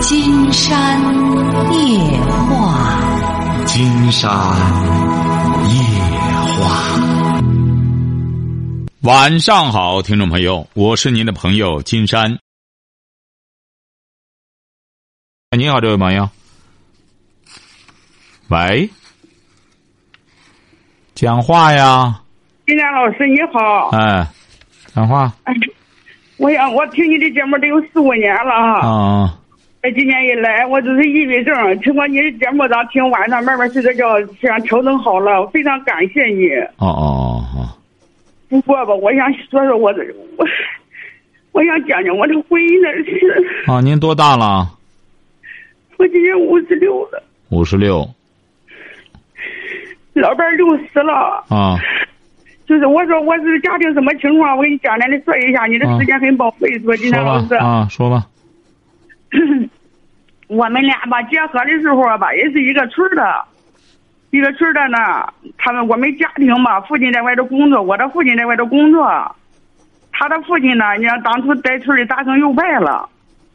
金山夜话，金山夜话。晚上好，听众朋友，我是您的朋友金山。哎你好，这位朋友。喂，讲话呀！金山老师你好，哎，讲话哎，我想我听你的节目得有四五年了啊。啊！哎，今年一来，我只是抑郁症，听过你的节目，咱听晚上慢慢睡着觉，想调整好了，非常感谢你。哦哦哦不过吧，我想说说我的我，我想讲讲我的婚姻的事。哦！啊，您多大了？我今年五十六了，五十六老伴儿六十了。啊！就是我说我是家庭什么情况，我给你简单的说一下，你的时间很宝贵，说金说山老师。啊，说吧。我们俩吧结合的时候吧，也是一个村的，一个村的呢。他们我们家庭吧，父亲在外头工作，我的父亲在外头工作。他的父亲呢，你看当初在村里当成右派了，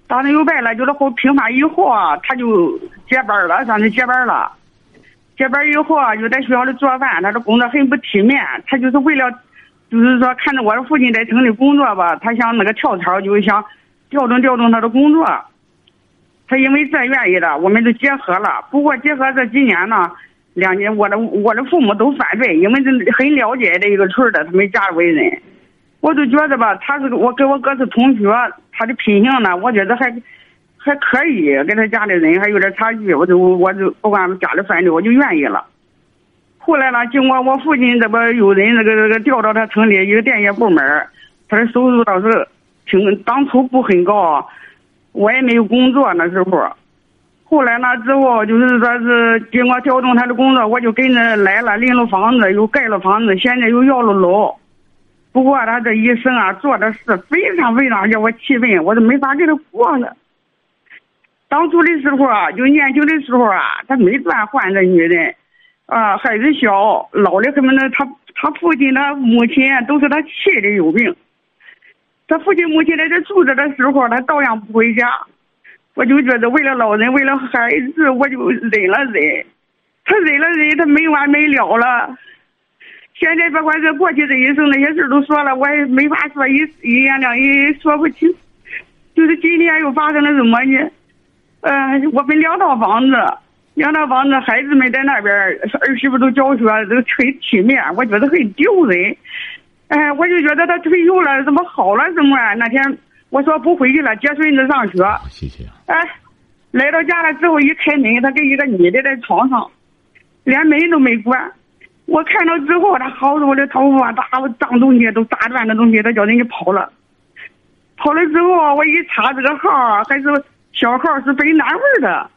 当成右派了，就是后平反以后啊，他就接班了，算是接班了。接班以后啊，就在学校里做饭，他的工作很不体面，他就是为了，就是说看着我的父亲在城里工作吧，他想那个跳槽，就是想调动调动他的工作。他因为这愿意的，我们就结合了。不过结合这几年呢，两年我的我的父母都反对，因为这很了解这一个村的，他们家为人，我就觉得吧，他是我跟我哥是同学，他的品行呢，我觉得还还可以，跟他家里人还有点差距，我就我就不管家里反对，我就愿意了。后来呢，经过我父亲这不有人那个那个调到他城里一个电业部门，他的收入倒是挺当初不很高。我也没有工作那时候，后来呢之后就是说是经过调动他的工作，我就跟着来了，领了房子，又盖了房子，现在又要了楼。不过他这一生啊做的事非常非常让我气愤，我都没法给他过了。当初的时候啊，就年轻的时候啊，他没断换这女人，啊，孩子小，老的什么的，他他父亲他母亲都是他气的有病。他父亲母亲在这住着的时候，他照样不回家。我就觉得为了老人，为了孩子，我就忍了忍。他忍了忍，他没完没了了。现在不管是过去这一生那些事都说了，我也没法说一一言两语说不清。就是今天又发生了什么呢？呃，我们两套房子，两套房子，孩子们在那边，儿媳妇都教学，都很体面，我觉得很丢人。哎，我就觉得他退休了，怎么好了？怎么啊？那天我说不回去了，接孙子上学。谢谢。哎，来到家了之后一开门，他跟一个女的在床上，连门都没关。我看到之后，他薅着我的头发，打脏东西都砸断的东西，他叫人家跑了。跑了之后，我一查这个号还是小号，是北南味的。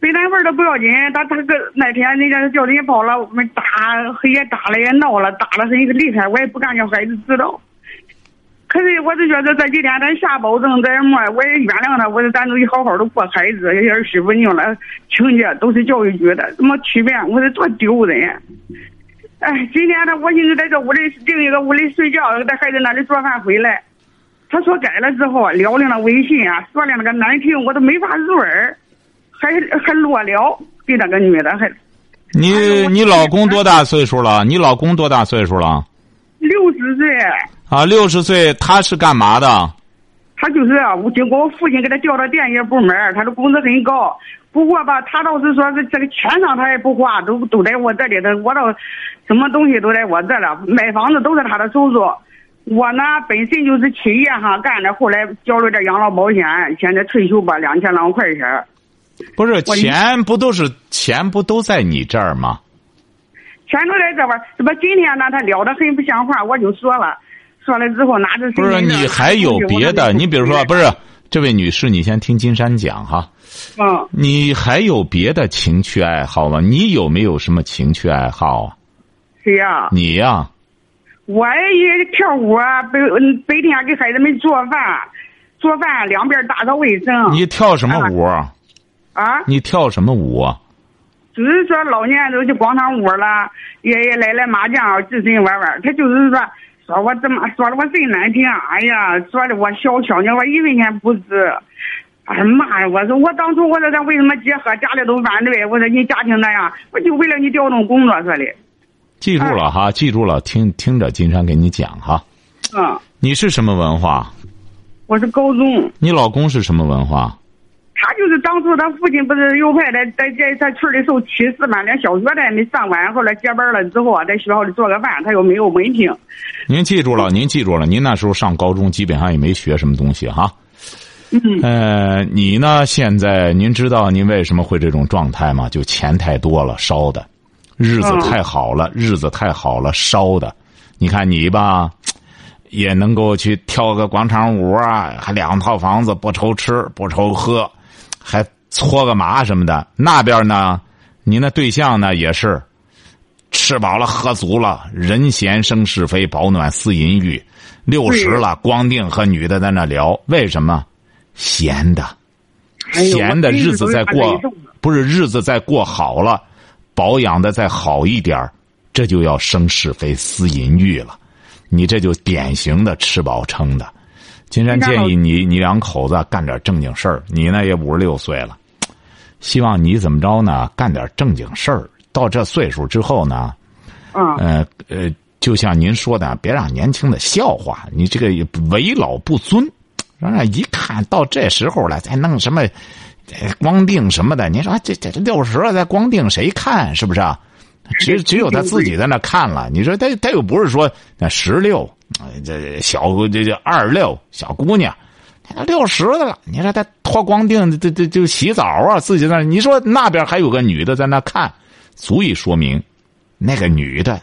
北南味都不要紧，他他个那天人家叫人家跑了，我们打也打了也闹了，打了很厉害，我也不敢让孩子知道。可是我就觉得这几天咱下保证在么，我也原谅他，我说咱都得好好的过孩子，儿媳妇拧了亲家都是教育局的，怎么欺骗？我说多丢人！哎，今天他我寻思在这屋里另一个屋里睡觉，在孩子那里做饭回来，他说改了之后聊了那微信啊，说的那个难听，我都没法入耳。还还裸聊，给那个女的还。你你老公多大岁数了？你老公多大岁数了？六十岁。啊，六十岁，他是干嘛的？他就是啊我经过我父亲给他调到电业部门，他的工资很高。不过吧，他倒是说是这个钱上他也不花，都都在我这里头，我倒什么东西都在我这了，买房子都是他的收入。我呢本身就是企业上干的，后来交了点养老保险，现在退休吧，两千来块钱。不是钱不都是钱不都在你这儿吗？钱都在这边，怎么今天呢？他聊的很不像话，我就说了，说了之后拿着。不是你还有别的？你比如说，不是这位女士，你先听金山讲哈。嗯。你还有别的情趣爱好吗？你有没有什么情趣爱好啊？谁呀？你呀。我也跳舞啊，白白天给孩子们做饭，做饭两边打扫卫生。你跳什么舞？啊！你跳什么舞啊？就是说老年都去广场舞了，爷爷奶奶麻将、自身玩玩。他就是说说我怎么说的我真难听，哎呀，说的我小小呢，我一分钱不值。哎呀妈呀！我说我当初我说咱为什么结合，家里都反对。我说你家庭那样，我就为了你调动工作说的。记住了哈，记住了，听听着，金山给你讲哈。嗯。你是什么文化？我是高中。你老公是什么文化？他就是当初他父亲不是右派的，在在在村里受歧视嘛，连小学他也没上完，后来接班了之后啊，在学校里做个饭，他又没有文凭。您记住了，您记住了，您那时候上高中基本上也没学什么东西哈。嗯。呃，你呢？现在您知道您为什么会这种状态吗？就钱太多了，烧的，日子太好了，日子太好了，烧的。你看你吧，也能够去跳个广场舞啊，还两套房子，不愁吃不愁喝。还搓个麻什么的，那边呢？你那对象呢？也是吃饱了喝足了，人闲生是非，保暖思淫欲。六十了，光腚和女的在那聊，为什么？闲的，闲的日子再过，不是日子再过好了，保养的再好一点这就要生是非、思淫欲了。你这就典型的吃饱撑的。金山建议你，你两口子干点正经事儿。你呢也五十六岁了，希望你怎么着呢？干点正经事儿。到这岁数之后呢，嗯，呃呃，就像您说的，别让年轻的笑话你这个为老不尊，让人一看到这时候了，再弄什么光腚什么的，你说这这六十了再光腚谁看是不是？只只有他自己在那看了。你说他他又不是说那十六。这小这这二六小姑娘，她六十的了。你说她脱光腚，这这就洗澡啊，自己那。你说那边还有个女的在那看，足以说明那个女的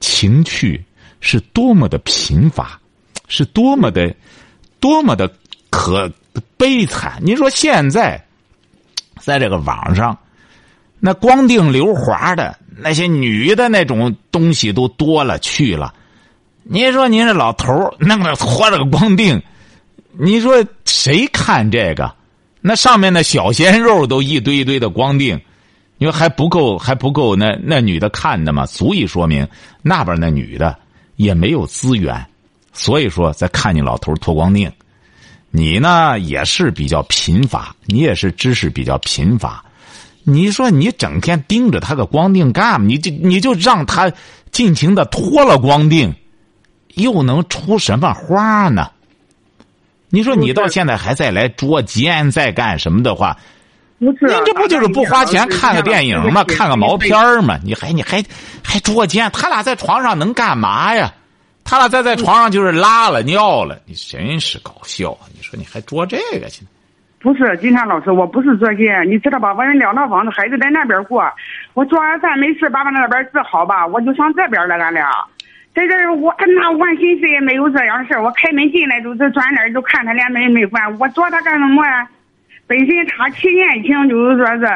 情趣是多么的贫乏，是多么的多么的可悲惨。你说现在在这个网上，那光腚溜滑的那些女的那种东西都多了去了。您说您这老头 弄个搓着个光腚，你说谁看这个？那上面的小鲜肉都一堆一堆的光腚，你说还不够还不够那那女的看的吗？足以说明那边那女的也没有资源，所以说在看你老头脱光腚。你呢也是比较贫乏，你也是知识比较贫乏。你说你整天盯着他个光腚干嘛？你就你就让他尽情的脱了光腚。又能出什么花呢？你说你到现在还在来捉奸，在干什么的话，不是？您这不就是不花钱看个电影吗？看个毛片儿吗？你还你还还捉奸？他俩在床上能干嘛呀？他俩在在床上就是拉了尿了，你真是搞笑！你说你还捉这个去？不是，金山老师，我不是捉奸，你知道吧？我人两套房子，孩子在那边过，我做完饭没事，爸爸那边治好吧，我就上这边了，俺俩。在这儿，我那完心思也没有这样事儿。我开门进来就是转脸就看他连门没关，我找他干什么呀？本身他七年轻就是说是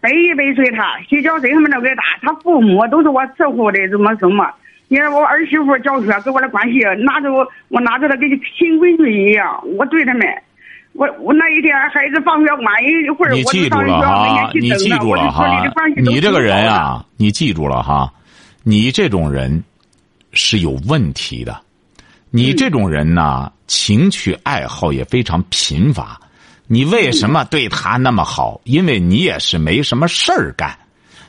百依百随他，洗脚水什么都给打，他父母都是我伺候的，怎么怎么？你看我儿媳妇教学跟我的关系，拿着我我拿着他跟亲闺女一样，我对他们，我我那一天孩子放学晚一会儿，我就上学校门前去等他。我就说你的你这个人啊，你记住了哈，你这种人。是有问题的，你这种人呢，情趣爱好也非常贫乏。你为什么对他那么好？因为你也是没什么事儿干。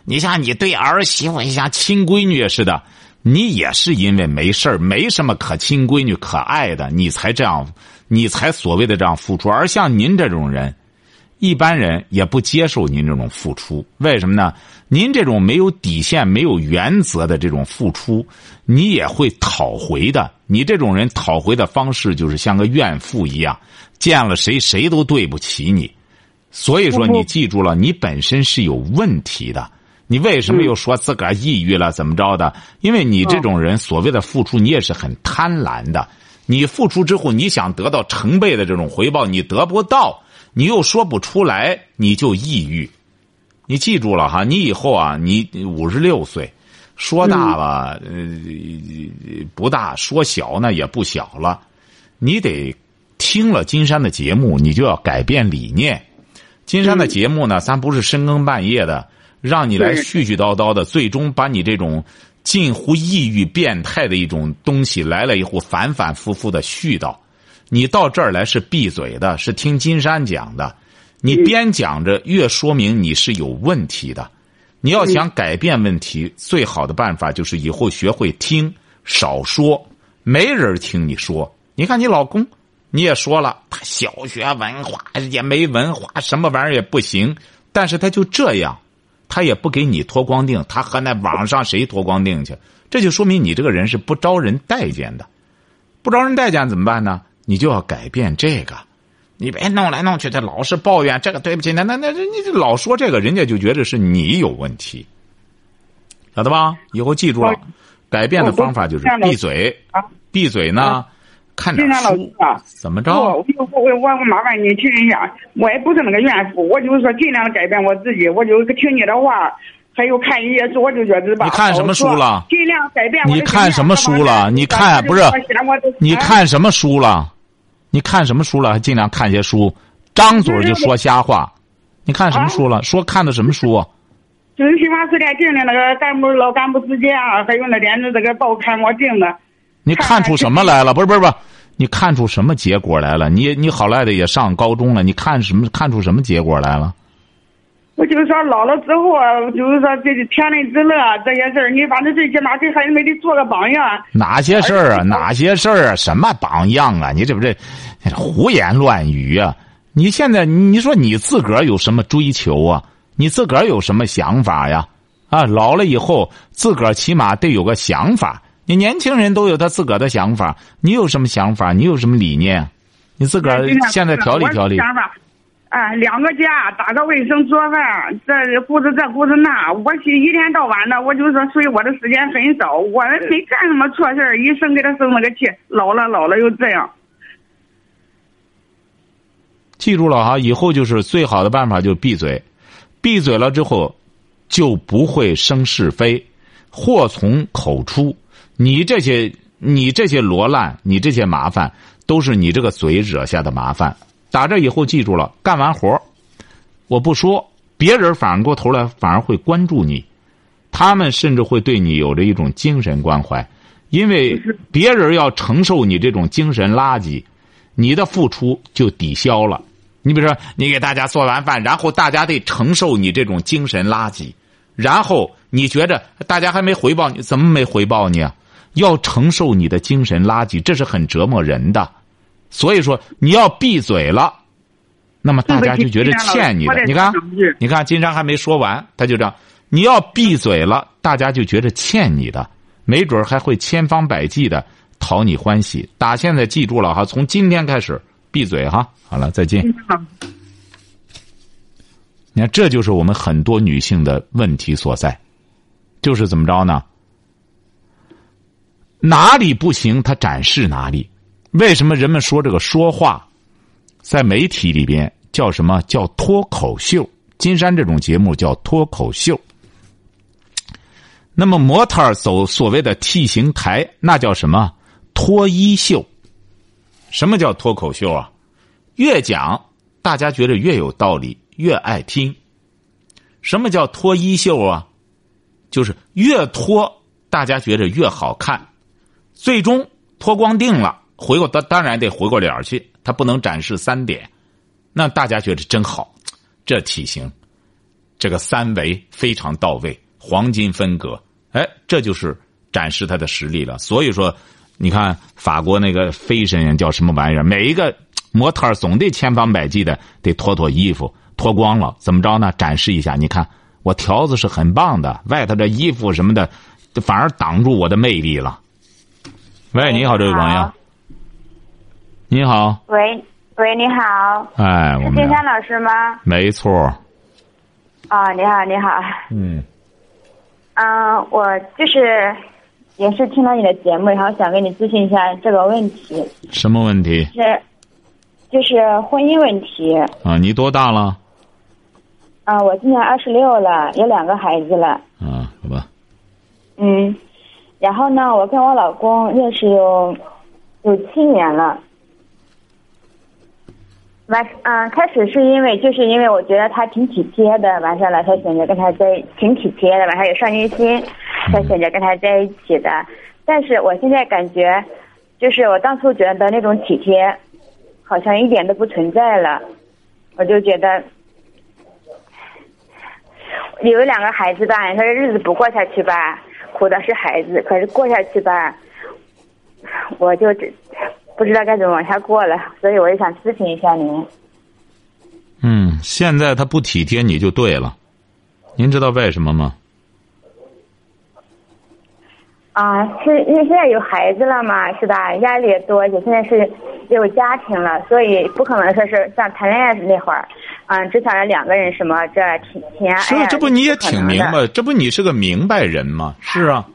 你像你对儿媳妇像亲闺女似的，你也是因为没事儿，没什么可亲闺女可爱的，你才这样，你才所谓的这样付出。而像您这种人。一般人也不接受您这种付出，为什么呢？您这种没有底线、没有原则的这种付出，你也会讨回的。你这种人讨回的方式就是像个怨妇一样，见了谁谁都对不起你。所以说，你记住了，你本身是有问题的。你为什么又说自个儿抑郁了？怎么着的？因为你这种人所谓的付出，你也是很贪婪的。你付出之后，你想得到成倍的这种回报，你得不到。你又说不出来，你就抑郁。你记住了哈，你以后啊，你五十六岁，说大吧，呃，不大；说小呢，也不小了。你得听了金山的节目，你就要改变理念。金山的节目呢，咱不是深更半夜的让你来絮絮叨叨的，最终把你这种近乎抑郁、变态的一种东西来了以后，反反复复的絮叨。你到这儿来是闭嘴的，是听金山讲的。你边讲着越说明你是有问题的。你要想改变问题，最好的办法就是以后学会听，少说，没人听你说。你看你老公，你也说了，他小学文化也没文化，什么玩意儿也不行，但是他就这样，他也不给你脱光腚，他和那网上谁脱光腚去？这就说明你这个人是不招人待见的，不招人待见怎么办呢？你就要改变这个。你别弄来弄去，的老是抱怨这个对不起，那那那你老说这个，人家就觉得是你有问题，晓得吧？以后记住了，改变的方法就是闭嘴，闭嘴呢，看点书。怎么着？我我我我麻烦你听一下，我也不是那个怨妇，我就是说尽量改变我自己，我就听你的话，还有看一些书，我就觉得吧。你看什么书了？尽量改变。你看什么书了？你看不是？你看什么书了？你看什么书了？还尽量看些书，张嘴就说瞎话。你看什么书了？说看的什么书？就是新华书店订的那个干部老干部之间啊，还有那点子这个报刊我订的。你看出什么来了？不是不是不是，你看出什么结果来了？你你好赖的也上高中了，你看什么看出什么结果来了？我就是说老了之后啊，就是说这天伦之乐这些事儿，你反正最起码给孩子们得做个榜样。哪些事儿啊？哪些事儿啊？什么榜样啊？你这不是胡言乱语啊？你现在你说你自个儿有什么追求啊？你自个儿有什么想法呀？啊，老了以后自个儿起码得有个想法。你年轻人都有他自个儿的想法，你有什么想法？你有什么理念？你自个儿现在调理调理。啊，两个家，打个卫生，做饭，这顾着这顾着那，我一天到晚的，我就说，所以我的时间很少，我没干什么错事儿，一生给他生了个气，老了老了又这样。记住了哈，以后就是最好的办法就是闭嘴，闭嘴了之后，就不会生是非，祸从口出。你这些，你这些罗烂，你这些麻烦，都是你这个嘴惹下的麻烦。打这以后，记住了，干完活我不说，别人反过头来反而会关注你，他们甚至会对你有着一种精神关怀，因为别人要承受你这种精神垃圾，你的付出就抵消了。你比如说，你给大家做完饭，然后大家得承受你这种精神垃圾，然后你觉着大家还没回报你，怎么没回报你啊？要承受你的精神垃圾，这是很折磨人的。所以说，你要闭嘴了，那么大家就觉得欠你的。你看，你看，金山还没说完，他就这样。你要闭嘴了，大家就觉得欠你的，没准还会千方百计的讨你欢喜。打现在记住了哈，从今天开始闭嘴哈。好了，再见。你看，这就是我们很多女性的问题所在，就是怎么着呢？哪里不行，她展示哪里。为什么人们说这个说话，在媒体里边叫什么叫脱口秀？金山这种节目叫脱口秀。那么模特走所谓的 T 型台，那叫什么脱衣秀？什么叫脱口秀啊？越讲大家觉得越有道理，越爱听。什么叫脱衣秀啊？就是越脱大家觉得越好看，最终脱光腚了。回过当当然得回过脸去，他不能展示三点，那大家觉得真好，这体型，这个三维非常到位，黄金分割，哎，这就是展示他的实力了。所以说，你看法国那个飞身叫什么玩意儿？每一个模特总得千方百计的得脱脱衣服，脱光了怎么着呢？展示一下，你看我条子是很棒的，外头这衣服什么的，反而挡住我的魅力了。喂，你好，这位朋友。你好，喂喂，你好，哎，是金山老师吗？没错。啊，你好，你好。嗯。嗯，我就是也是听了你的节目，然后想跟你咨询一下这个问题。什么问题？是，就是婚姻问题。啊，你多大了？啊，我今年二十六了，有两个孩子了。啊，好吧。嗯，然后呢，我跟我老公认识有有七年了。完，嗯，开始是因为，就是因为我觉得他挺体贴的，完事了才选择跟他在，挺体贴的，完事有上进心，才选择跟他在一起的。但是我现在感觉，就是我当初觉得那种体贴，好像一点都不存在了。我就觉得有两个孩子吧，你说这日子不过下去吧，苦的是孩子；可是过下去吧，我就只不知道该怎么往下过了，所以我就想咨询一下您。嗯，现在他不体贴你就对了，您知道为什么吗？啊，是因为现在有孩子了嘛，是吧？压力也多，而且现在是有家庭了，所以不可能说是像谈恋爱那会儿，嗯，只想着两个人什么这挺挺爱。是，这不你也挺明白，这不你是个明白人吗？是啊。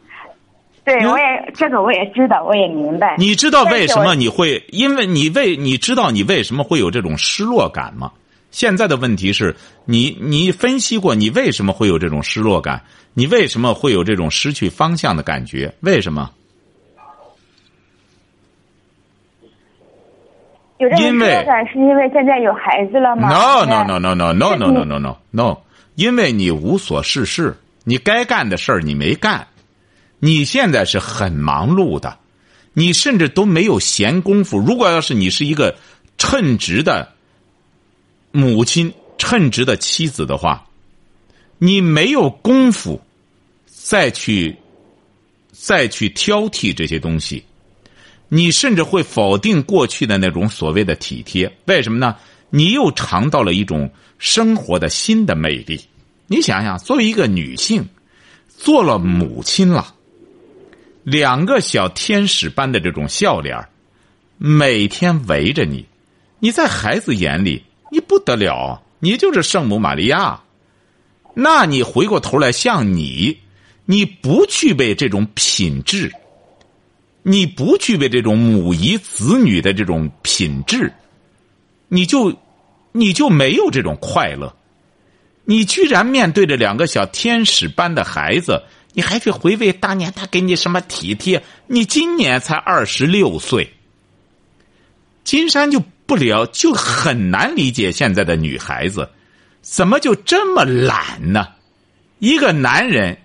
对，我也这个我也知道，我也明白。你知道为什么你会？因为你为你知道你为什么会有这种失落感吗？现在的问题是你，你分析过你为什么会有这种失落感？你为什么会有这种失去方向的感觉？为什么？有这种失落感是因为现在有孩子了吗？No no no no no no no no no no no，因为你无所事事，你该干的事儿你没干，你现在是很忙碌的，你甚至都没有闲工夫。如果要是你是一个称职的。母亲称职的妻子的话，你没有功夫再去再去挑剔这些东西，你甚至会否定过去的那种所谓的体贴。为什么呢？你又尝到了一种生活的新的魅力。你想想，作为一个女性，做了母亲了，两个小天使般的这种笑脸每天围着你，你在孩子眼里。你不得了，你就是圣母玛利亚。那你回过头来，像你，你不具备这种品质，你不具备这种母仪子女的这种品质，你就你就没有这种快乐。你居然面对着两个小天使般的孩子，你还去回味当年他给你什么体贴？你今年才二十六岁，金山就。不了，就很难理解现在的女孩子，怎么就这么懒呢？一个男人，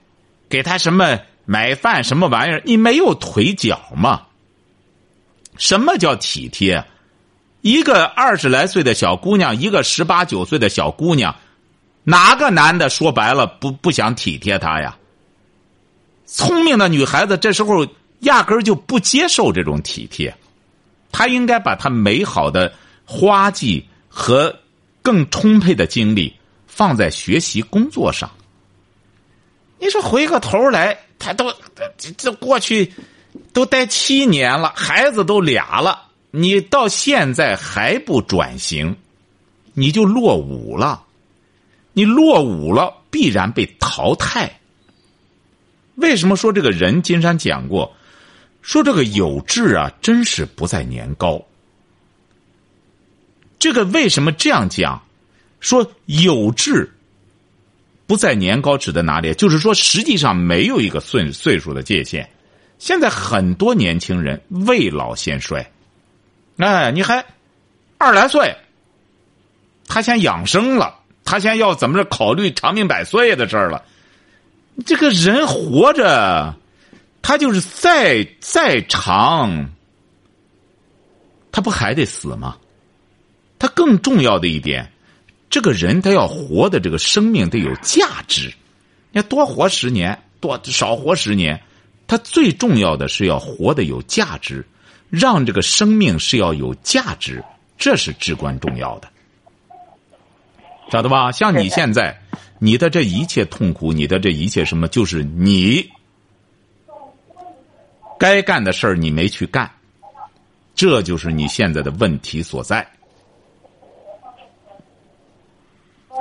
给他什么买饭什么玩意儿，你没有腿脚吗？什么叫体贴？一个二十来岁的小姑娘，一个十八九岁的小姑娘，哪个男的说白了不不想体贴她呀？聪明的女孩子这时候压根儿就不接受这种体贴。她应该把她美好的花季和更充沛的精力放在学习工作上。你说回过头来，他都这这过去都待七年了，孩子都俩了，你到现在还不转型，你就落伍了。你落伍了，必然被淘汰。为什么说这个人？金山讲过。说这个有志啊，真是不在年高。这个为什么这样讲？说有志不在年高指的哪里？就是说，实际上没有一个岁岁数的界限。现在很多年轻人未老先衰，哎，你还二来岁，他先养生了，他先要怎么着考虑长命百岁的事儿了。这个人活着。他就是再再长，他不还得死吗？他更重要的一点，这个人他要活的这个生命得有价值。你多活十年，多少活十年，他最重要的是要活的有价值，让这个生命是要有价值，这是至关重要的，晓得吧？像你现在，你的这一切痛苦，你的这一切什么，就是你。该干的事儿你没去干，这就是你现在的问题所在。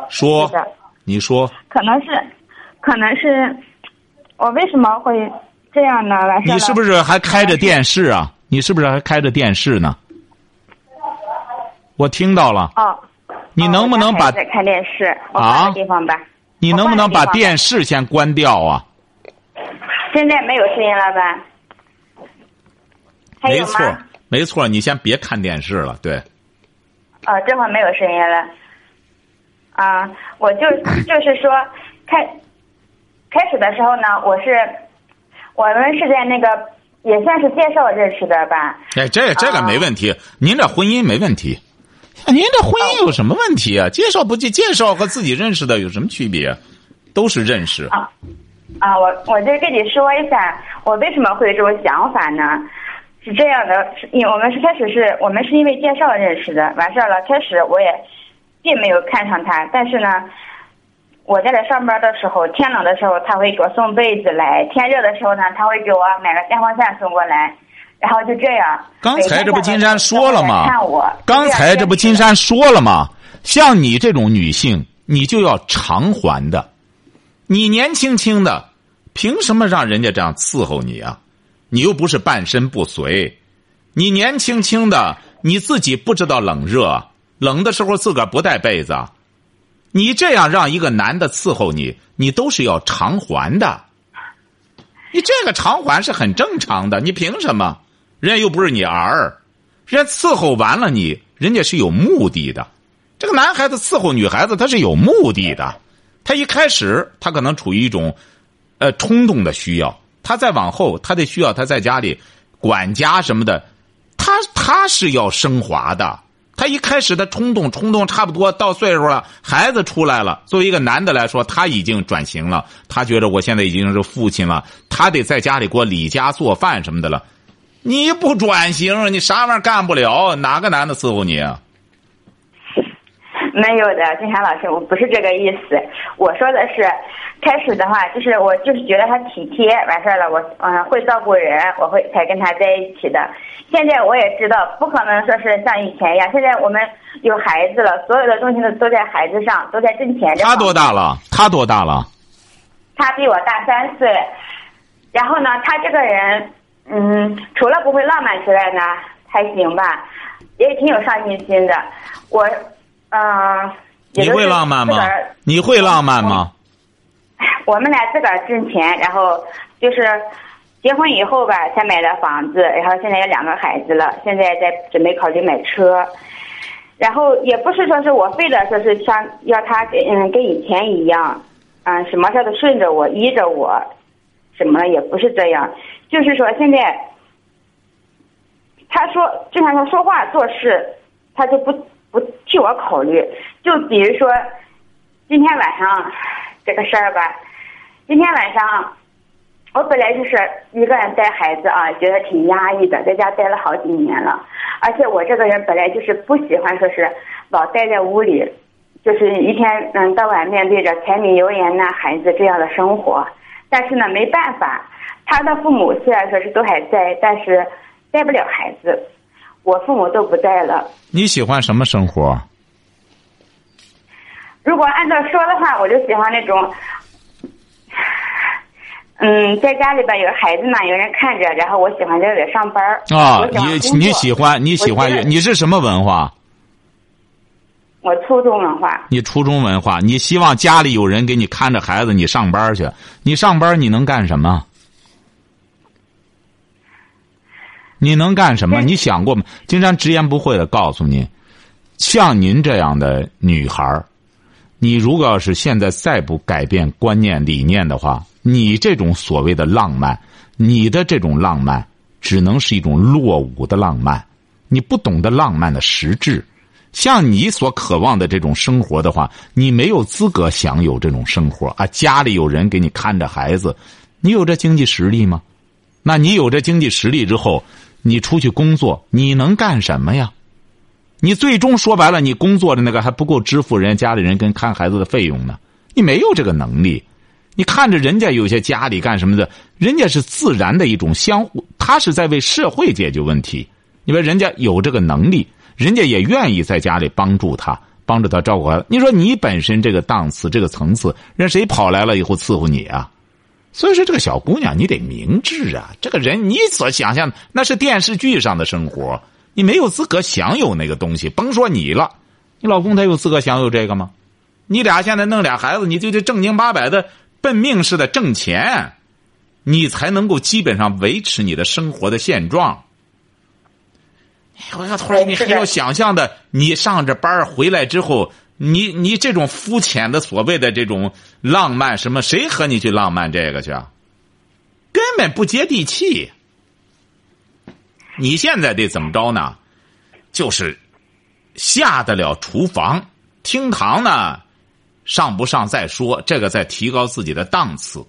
说，你说，可能是，可能是，我为什么会这样呢？你是不是还开着电视啊？你是不是还开着电视呢？我听到了。哦。你能不能把在看电视？啊。地方吧。你能不能把电视先关掉啊？现在没有声音了吧？没错，没错，你先别看电视了，对。啊，这会没有声音了。啊，我就就是说，开开始的时候呢，我是我们是在那个也算是介绍认识的吧。哎，这这个没问题，您这婚姻没问题。您这婚姻有什么问题啊？介绍不介介绍和自己认识的有什么区别？都是认识。啊啊，我我就跟你说一下，我为什么会有这种想法呢？是这样的，是因为我们是开始是我们是因为介绍认识的，完事儿了，开始我也并没有看上他，但是呢，我在这上班的时候，天冷的时候他会给我送被子来，天热的时候呢，他会给我买个电风扇送过来，然后就这样。刚才这不金山说了吗？看我。刚才这不金山说了吗？像你这种女性，你就要偿还的。你年轻轻的，凭什么让人家这样伺候你啊？你又不是半身不遂，你年轻轻的，你自己不知道冷热，冷的时候自个儿不带被子，你这样让一个男的伺候你，你都是要偿还的。你这个偿还是很正常的，你凭什么？人家又不是你儿，人家伺候完了你，人家是有目的的。这个男孩子伺候女孩子，他是有目的的。他一开始，他可能处于一种，呃，冲动的需要。他再往后，他得需要他在家里管家什么的，他他是要升华的。他一开始的冲动，冲动差不多到岁数了，孩子出来了。作为一个男的来说，他已经转型了。他觉得我现在已经是父亲了，他得在家里给我理家做饭什么的了。你不转型，你啥玩意儿干不了？哪个男的伺候你？啊？没有的，金山老师，我不是这个意思。我说的是，开始的话就是我就是觉得他体贴，完事儿了，我嗯会照顾人，我会才跟他在一起的。现在我也知道，不可能说是像以前一样。现在我们有孩子了，所有的东西都都在孩子上，都在挣钱。他多大了？他多大了？他比我大三岁。然后呢，他这个人，嗯，除了不会浪漫之外呢，还行吧，也挺有上进心的。我。嗯，你会浪漫吗？你会浪漫吗？我们俩自个儿挣钱，然后就是结婚以后吧，才买的房子，然后现在有两个孩子了，现在在准备考虑买车，然后也不是说是我非得说是像要他嗯跟以前一样，嗯什么事都顺着我依着我，什么也不是这样，就是说现在他说就像他说话做事，他就不。不替我考虑，就比如说，今天晚上这个事儿吧。今天晚上，我本来就是一个人带孩子啊，觉得挺压抑的，在家待了好几年了。而且我这个人本来就是不喜欢说是老待在屋里，就是一天嗯到晚面对着柴米油盐呐孩子这样的生活。但是呢，没办法，他的父母虽然说是都还在，但是带不了孩子。我父母都不在了。你喜欢什么生活？如果按照说的话，我就喜欢那种，嗯，在家里边有孩子嘛，有人看着，然后我喜欢在这里上班啊，你你喜欢你喜欢你是什么文化？我初中文化。你初中文化，你希望家里有人给你看着孩子，你上班去。你上班你能干什么？你能干什么？你想过吗？金山直言不讳的告诉你，像您这样的女孩你如果要是现在再不改变观念理念的话，你这种所谓的浪漫，你的这种浪漫，只能是一种落伍的浪漫。你不懂得浪漫的实质，像你所渴望的这种生活的话，你没有资格享有这种生活啊！家里有人给你看着孩子，你有这经济实力吗？那你有这经济实力之后？你出去工作，你能干什么呀？你最终说白了，你工作的那个还不够支付人家家里人跟看孩子的费用呢。你没有这个能力，你看着人家有些家里干什么的，人家是自然的一种相互，他是在为社会解决问题。因为人家有这个能力，人家也愿意在家里帮助他，帮助他照顾孩子。你说你本身这个档次、这个层次，人谁跑来了以后伺候你啊？所以说，这个小姑娘，你得明智啊！这个人，你所想象那是电视剧上的生活，你没有资格享有那个东西。甭说你了，你老公他有资格享有这个吗？你俩现在弄俩孩子，你就得正经八百的奔命似的挣钱，你才能够基本上维持你的生活的现状。我要突然，你还要想象的，你上着班回来之后。你你这种肤浅的所谓的这种浪漫什么？谁和你去浪漫这个去？啊根本不接地气。你现在得怎么着呢？就是下得了厨房，厅堂呢，上不上再说，这个在提高自己的档次。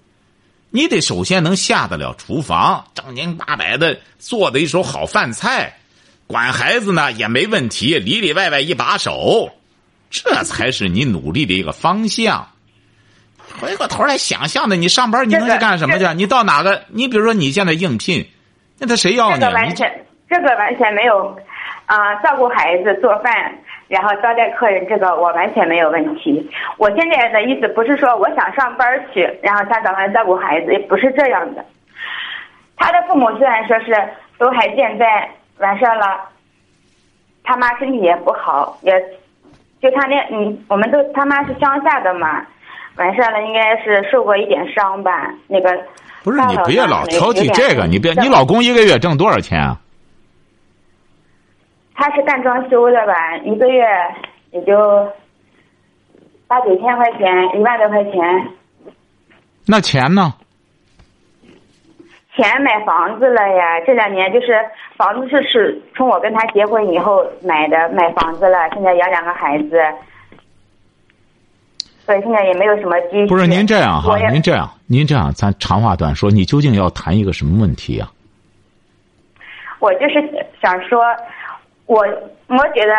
你得首先能下得了厨房，正经八百的做的一手好饭菜，管孩子呢也没问题，里里外外一把手，这才是你努力的一个方向。回过头来想象的，你上班你能去干什么去？你到哪个？你比如说你现在应聘，那他谁要你？这个完全，这个完全没有，啊，照顾孩子、做饭，然后招待客人，这个我完全没有问题。我现在的意思不是说我想上班去，然后下早班照顾孩子，也不是这样的。他的父母虽然说是都还健在，完事了，他妈身体也不好，也就他那嗯，我们都他妈是乡下的嘛。完事儿了，应该是受过一点伤吧？那个不是你别老挑剔这个，你别，你老公一个月挣多少钱啊？他是干装修的吧？一个月也就八九千块钱，一万多块钱。那钱呢？钱买房子了呀！这两年就是房子是是从我跟他结婚以后买的，买房子了，现在养两个孩子。所以现在也没有什么积蓄。不是您这样哈，您这样，您这样，咱长话短说，你究竟要谈一个什么问题呀？我就是想说，我我觉得，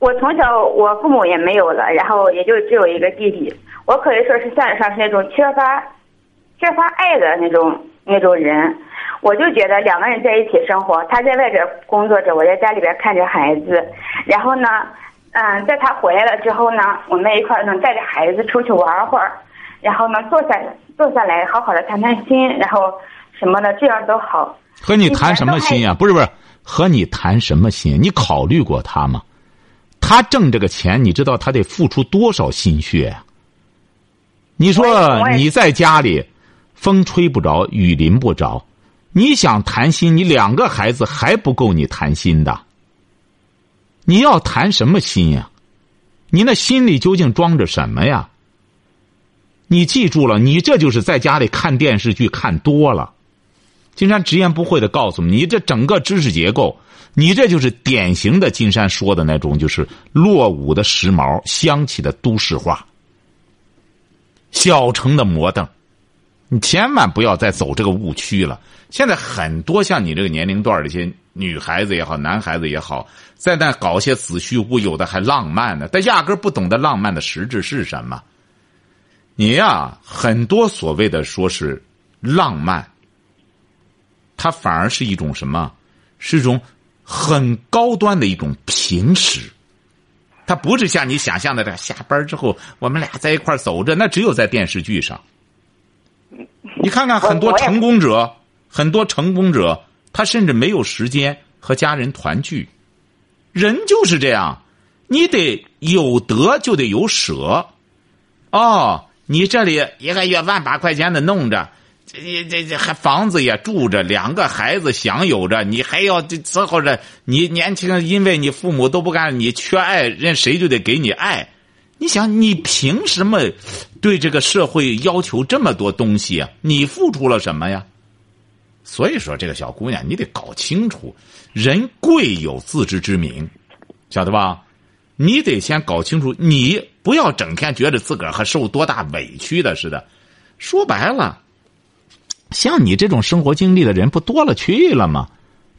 我从小我父母也没有了，然后也就只有一个弟弟，我可以说是算得上是那种缺乏缺乏爱的那种那种人。我就觉得两个人在一起生活，他在外边工作着，我在家里边看着孩子，然后呢。嗯，在他回来了之后呢，我们一块儿能带着孩子出去玩会儿，然后呢，坐下坐下来好好的谈谈心，然后什么的，这样都好。和你谈什么心呀？不是不是，和你谈什么心？你考虑过他吗？他挣这个钱，你知道他得付出多少心血呀？你说你在家里，风吹不着，雨淋不着，你想谈心，你两个孩子还不够你谈心的。你要谈什么心呀？你那心里究竟装着什么呀？你记住了，你这就是在家里看电视剧看多了。金山直言不讳的告诉你，你这整个知识结构，你这就是典型的金山说的那种，就是落伍的时髦、香气的都市化、小城的摩登。你千万不要再走这个误区了。现在很多像你这个年龄段的一些女孩子也好，男孩子也好。在那搞些子虚乌有的，还浪漫呢？他压根不懂得浪漫的实质是什么。你呀，很多所谓的说是浪漫，它反而是一种什么？是一种很高端的一种平时。它不是像你想象的这下班之后我们俩在一块走着，那只有在电视剧上。你看看很多成功者，很多成功者，他甚至没有时间和家人团聚。人就是这样，你得有得就得有舍。哦，你这里一个月万把块钱的弄着，这这这还房子也住着，两个孩子享有着，你还要伺候着你年轻，因为你父母都不干，你缺爱，人谁就得给你爱。你想，你凭什么对这个社会要求这么多东西啊？你付出了什么呀？所以说，这个小姑娘，你得搞清楚。人贵有自知之明，晓得吧？你得先搞清楚，你不要整天觉得自个儿还受多大委屈的似的。说白了，像你这种生活经历的人不多了去了吗？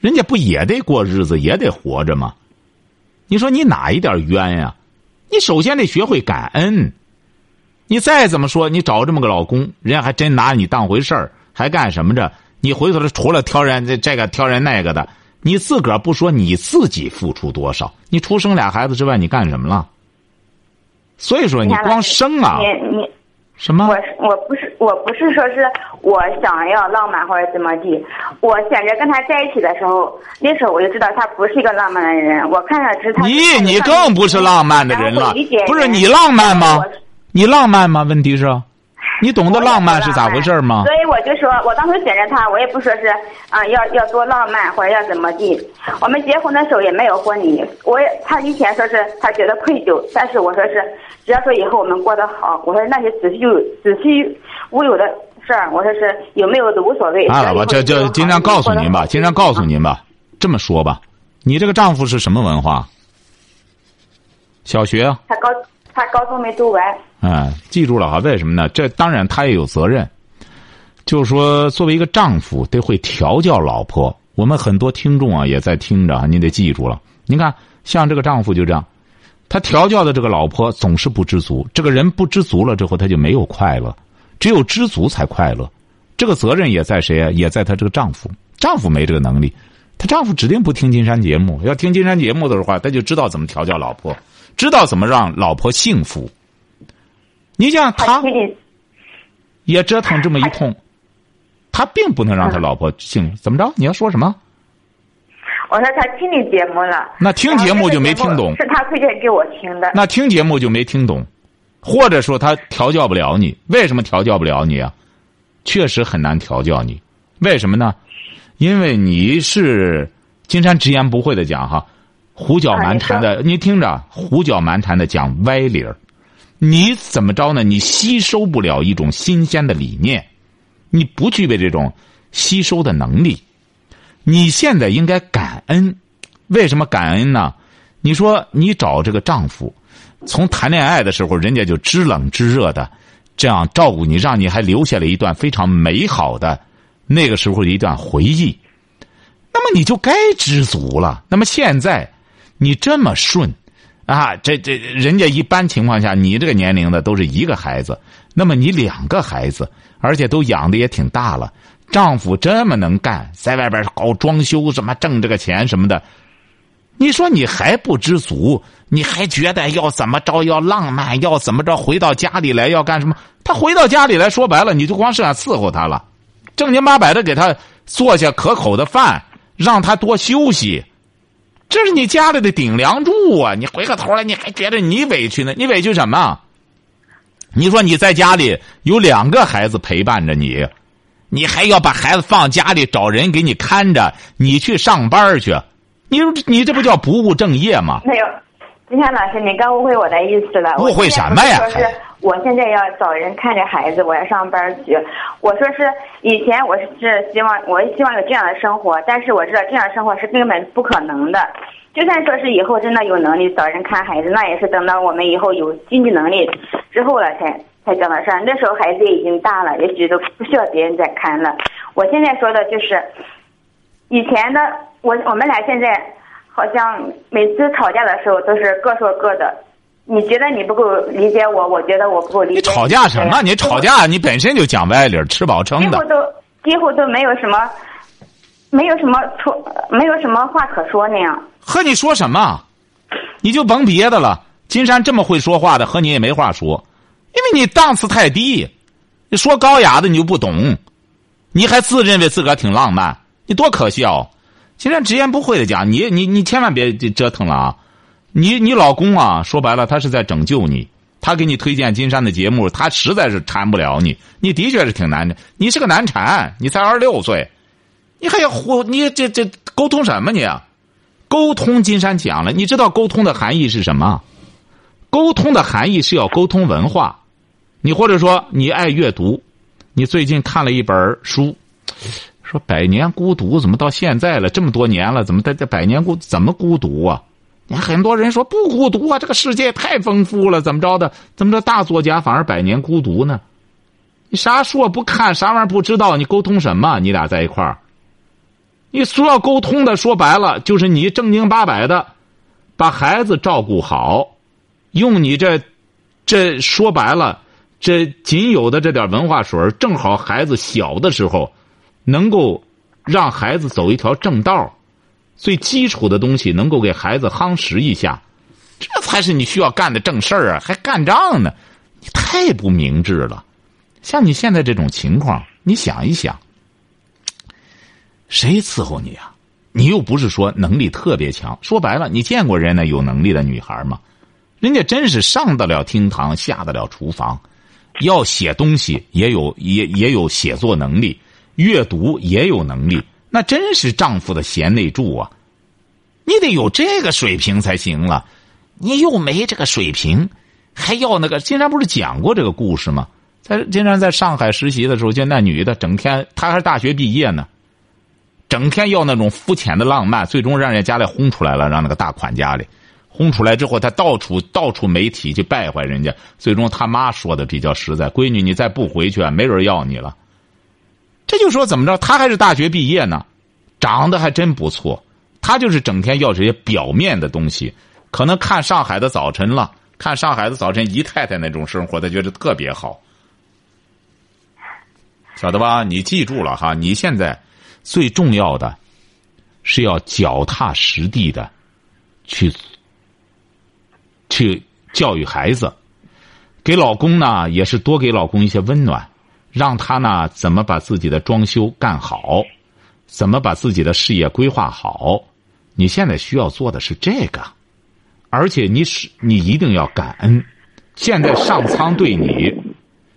人家不也得过日子，也得活着吗？你说你哪一点冤呀？你首先得学会感恩。你再怎么说，你找这么个老公，人家还真拿你当回事儿，还干什么着？你回头除了挑人这这个挑人那个的。你自个儿不说你自己付出多少？你除生俩孩子之外，你干什么了？所以说你光生啊，你你什么？我我不是我不是说是我想要浪漫或者怎么地。我选择跟他在一起的时候，那时候我就知道他不是一个浪漫的人。我看着是他。你你更不是浪漫的人了，不是你浪漫吗？你浪漫吗？问题是。你懂得浪漫是咋回事吗？所以我就说，我当时选择他，我也不说是啊，要要多浪漫或者要怎么地。我们结婚的时候也没有婚礼，我也他以前说是他觉得愧疚，但是我说是只要说以后我们过得好，我说那些子虚子虚乌有的事儿，我说是有没有都无所谓。啊，我这这尽量告诉您吧，尽量告诉您吧，这么说吧，你这个丈夫是什么文化？小学啊。他高他高中没读完。哎，记住了哈，为什么呢？这当然他也有责任，就是说，作为一个丈夫，得会调教老婆。我们很多听众啊，也在听着，您得记住了。您看，像这个丈夫就这样，他调教的这个老婆总是不知足。这个人不知足了之后，他就没有快乐，只有知足才快乐。这个责任也在谁啊？也在她这个丈夫。丈夫没这个能力，她丈夫指定不听金山节目。要听金山节目的话，他就知道怎么调教老婆，知道怎么让老婆幸福。你像他，也折腾这么一通，他并不能让他老婆幸福。怎么着？你要说什么？我说他听你节目了。那听节目就没听懂。是他推荐给我听的。那听节目就没听懂，或者说他调教不了你？为什么调教不了你啊？确实很难调教你。为什么呢？因为你是金山直言不讳的讲哈，胡搅蛮缠的。你听着，胡搅蛮缠的讲歪理儿。你怎么着呢？你吸收不了一种新鲜的理念，你不具备这种吸收的能力。你现在应该感恩，为什么感恩呢？你说你找这个丈夫，从谈恋爱的时候，人家就知冷知热的这样照顾你，让你还留下了一段非常美好的那个时候的一段回忆。那么你就该知足了。那么现在你这么顺。啊，这这人家一般情况下，你这个年龄的都是一个孩子，那么你两个孩子，而且都养的也挺大了，丈夫这么能干，在外边搞装修什么挣这个钱什么的，你说你还不知足，你还觉得要怎么着要浪漫，要怎么着回到家里来要干什么？他回到家里来说白了，你就光剩下伺候他了，正经八百的给他做下可口的饭，让他多休息。这是你家里的顶梁柱啊！你回过头来，你还觉得你委屈呢？你委屈什么？你说你在家里有两个孩子陪伴着你，你还要把孩子放家里找人给你看着，你去上班去，你说你这不叫不务正业吗？没有，今天老师，你刚误会我的意思了。误会什么呀？我现在要找人看着孩子，我要上班去。我说是以前我是希望，我希望有这样的生活，但是我知道这样的生活是根本不可能的。就算说是以后真的有能力找人看孩子，那也是等到我们以后有经济能力之后了才才讲的事。那时候孩子已经大了，也许都不需要别人再看了。我现在说的就是，以前的我我们俩现在好像每次吵架的时候都是各说各的。你觉得你不够理解我，我觉得我不够理解你。吵架什么？你吵架你本身就讲歪理，吃饱撑的。几乎都几乎都没有什么，没有什么错，没有什么话可说那样。和你说什么？你就甭别的了。金山这么会说话的，和你也没话说，因为你档次太低。你说高雅的你就不懂，你还自认为自个儿挺浪漫，你多可笑！金山直言不讳的讲，你你你千万别折腾了啊！你你老公啊，说白了，他是在拯救你。他给你推荐金山的节目，他实在是缠不了你。你的确是挺难的，你是个难缠，你才二十六岁，你还要胡你这这沟通什么你？啊沟通，金山讲了，你知道沟通的含义是什么？沟通的含义是要沟通文化。你或者说你爱阅读，你最近看了一本书，说《百年孤独》怎么到现在了这么多年了，怎么在这《百年孤怎么孤独啊？你很多人说不孤独啊，这个世界太丰富了，怎么着的？怎么着大作家反而百年孤独呢？你啥书不看，啥玩意儿不知道，你沟通什么？你俩在一块儿，你说要沟通的，说白了就是你正经八百的把孩子照顾好，用你这这说白了这仅有的这点文化水正好孩子小的时候能够让孩子走一条正道。最基础的东西能够给孩子夯实一下，这才是你需要干的正事儿啊！还干仗呢，你太不明智了。像你现在这种情况，你想一想，谁伺候你啊？你又不是说能力特别强。说白了，你见过人家有能力的女孩吗？人家真是上得了厅堂，下得了厨房，要写东西也有也也有写作能力，阅读也有能力。那真是丈夫的贤内助啊！你得有这个水平才行了，你又没这个水平，还要那个？金山不是讲过这个故事吗？在金山在上海实习的时候，就那女的整天，她还是大学毕业呢，整天要那种肤浅的浪漫，最终让人家家里轰出来了，让那个大款家里轰出来之后，他到处到处媒体去败坏人家，最终他妈说的比较实在：“闺女，你再不回去，没人要你了。”这就说怎么着？他还是大学毕业呢，长得还真不错。他就是整天要这些表面的东西，可能看上海的早晨了，看上海的早晨姨太太那种生活，他觉得特别好，晓得吧？你记住了哈，你现在最重要的是要脚踏实地的去去教育孩子，给老公呢也是多给老公一些温暖。让他呢怎么把自己的装修干好，怎么把自己的事业规划好？你现在需要做的是这个，而且你是你一定要感恩。现在上苍对你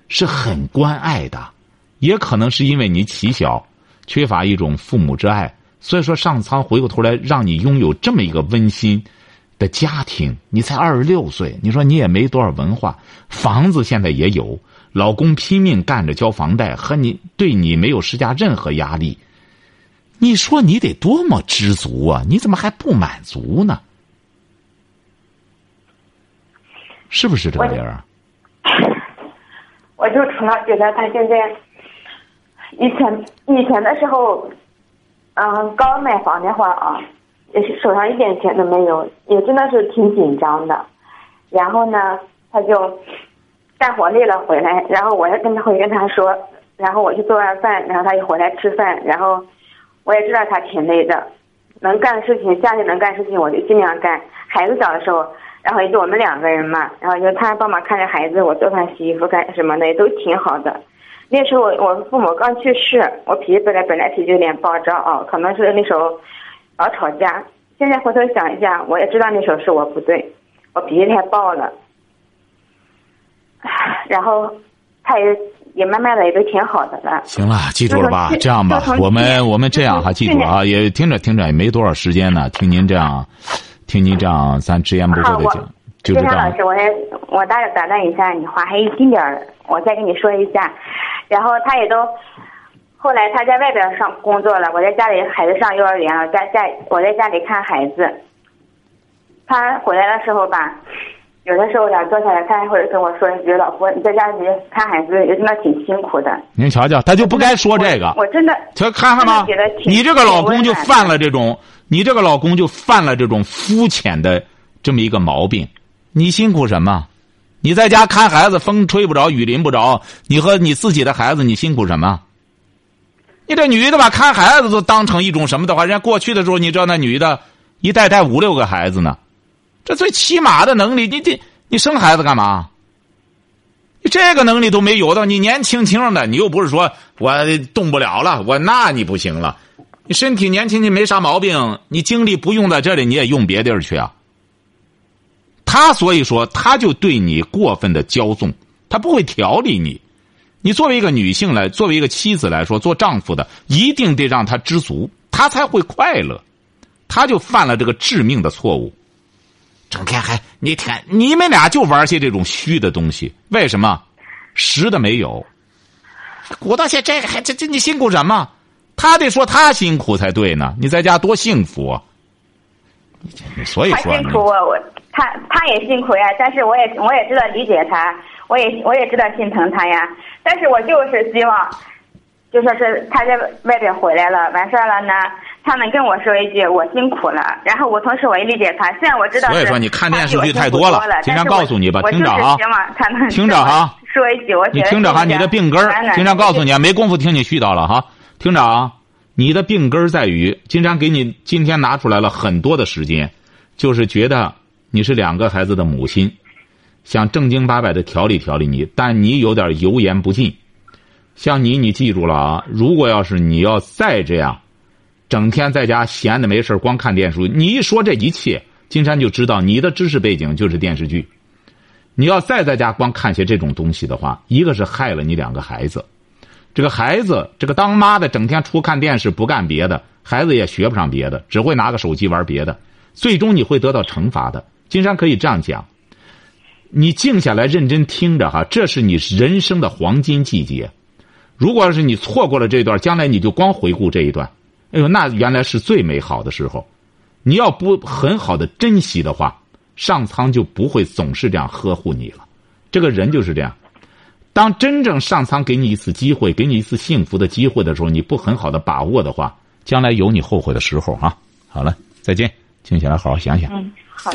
是很关爱的，也可能是因为你起小缺乏一种父母之爱，所以说上苍回过头来让你拥有这么一个温馨的家庭。你才二十六岁，你说你也没多少文化，房子现在也有。老公拼命干着交房贷，和你对你没有施加任何压力，你说你得多么知足啊？你怎么还不满足呢？是不是这个理儿？我就除了觉得他现在，以前以前的时候，嗯，刚买房的话啊，也是手上一点钱都没有，也真的是挺紧张的。然后呢，他就。干活累了回来，然后我也跟他会跟他说，然后我去做完饭，然后他就回来吃饭，然后我也知道他挺累的，能干的事情，家里能干事情我就尽量干。孩子小的时候，然后也就我们两个人嘛，然后就他帮忙看着孩子，我做饭、洗衣服干什么的也都挺好的。那时候我我父母刚去世，我脾气本来本来脾气有点暴躁啊，可能是那时候老吵架。现在回头想一下，我也知道那时候是我不对，我脾气太暴了。然后，他也也慢慢的也都挺好的了。行了，记住了吧？这样吧，我们我们这样哈，记住啊，也听着听着也没多少时间呢。听您这样，听您这样，咱直言不讳的讲，就是这样。老师，我也我打打断一下你话，还一丁点儿，我再跟你说一下。然后他也都，后来他在外边上工作了，我在家里孩子上幼儿园了，在在我在家里看孩子。他回来的时候吧。有的时候想坐下来看，或者跟我说一句：“老婆，你在家里看孩子也真的挺辛苦的。”您瞧瞧，他就不该说这个。我真的，瞧看看吧，你这个老公就犯了这种，你这个老公就犯了这种肤浅的这么一个毛病。你辛苦什么？你在家看孩子，风吹不着，雨淋不着。你和你自己的孩子，你辛苦什么？你这女的把看孩子都当成一种什么的话？人家过去的时候，你知道那女的，一代带五六个孩子呢。这最起码的能力，你这你生孩子干嘛？你这个能力都没有的，你年轻轻的，你又不是说我动不了了，我那你不行了。你身体年轻，你没啥毛病，你精力不用在这里，你也用别地儿去啊。他所以说，他就对你过分的骄纵，他不会调理你。你作为一个女性来，作为一个妻子来说，做丈夫的一定得让他知足，他才会快乐。他就犯了这个致命的错误。整天还你天，你们俩就玩些这种虚的东西，为什么？实的没有。鼓捣些这个还这这你辛苦什么？他得说他辛苦才对呢。你在家多幸福。啊！所以说辛苦我我他他也辛苦呀，但是我也我也知道理解他，我也我也知道心疼他呀。但是我就是希望，就说是他在外边回来了，完事儿了呢。他们跟我说一句“我辛苦了”，然后我同时我也理解他。虽然我知道，所以说你看电视剧太多了。经常告诉你吧，听着啊，听着哈，说一句，我你听着哈，你的病根儿，经常告诉你啊，没工夫听你絮叨了哈。听着啊，你的病根儿在于，经常给你今天拿出来了很多的时间，就是觉得你是两个孩子的母亲，想正经八百的调理调理你，但你有点油盐不进。像你，你记住了啊，如果要是你要再这样。整天在家闲的没事光看电视。你一说这一切，金山就知道你的知识背景就是电视剧。你要再在家光看些这种东西的话，一个是害了你两个孩子。这个孩子，这个当妈的整天除看电视不干别的，孩子也学不上别的，只会拿个手机玩别的。最终你会得到惩罚的。金山可以这样讲：你静下来认真听着哈，这是你人生的黄金季节。如果要是你错过了这段，将来你就光回顾这一段。哎呦，那原来是最美好的时候，你要不很好的珍惜的话，上苍就不会总是这样呵护你了。这个人就是这样。当真正上苍给你一次机会，给你一次幸福的机会的时候，你不很好的把握的话，将来有你后悔的时候啊！好了，再见，静下来好好想想。嗯，好。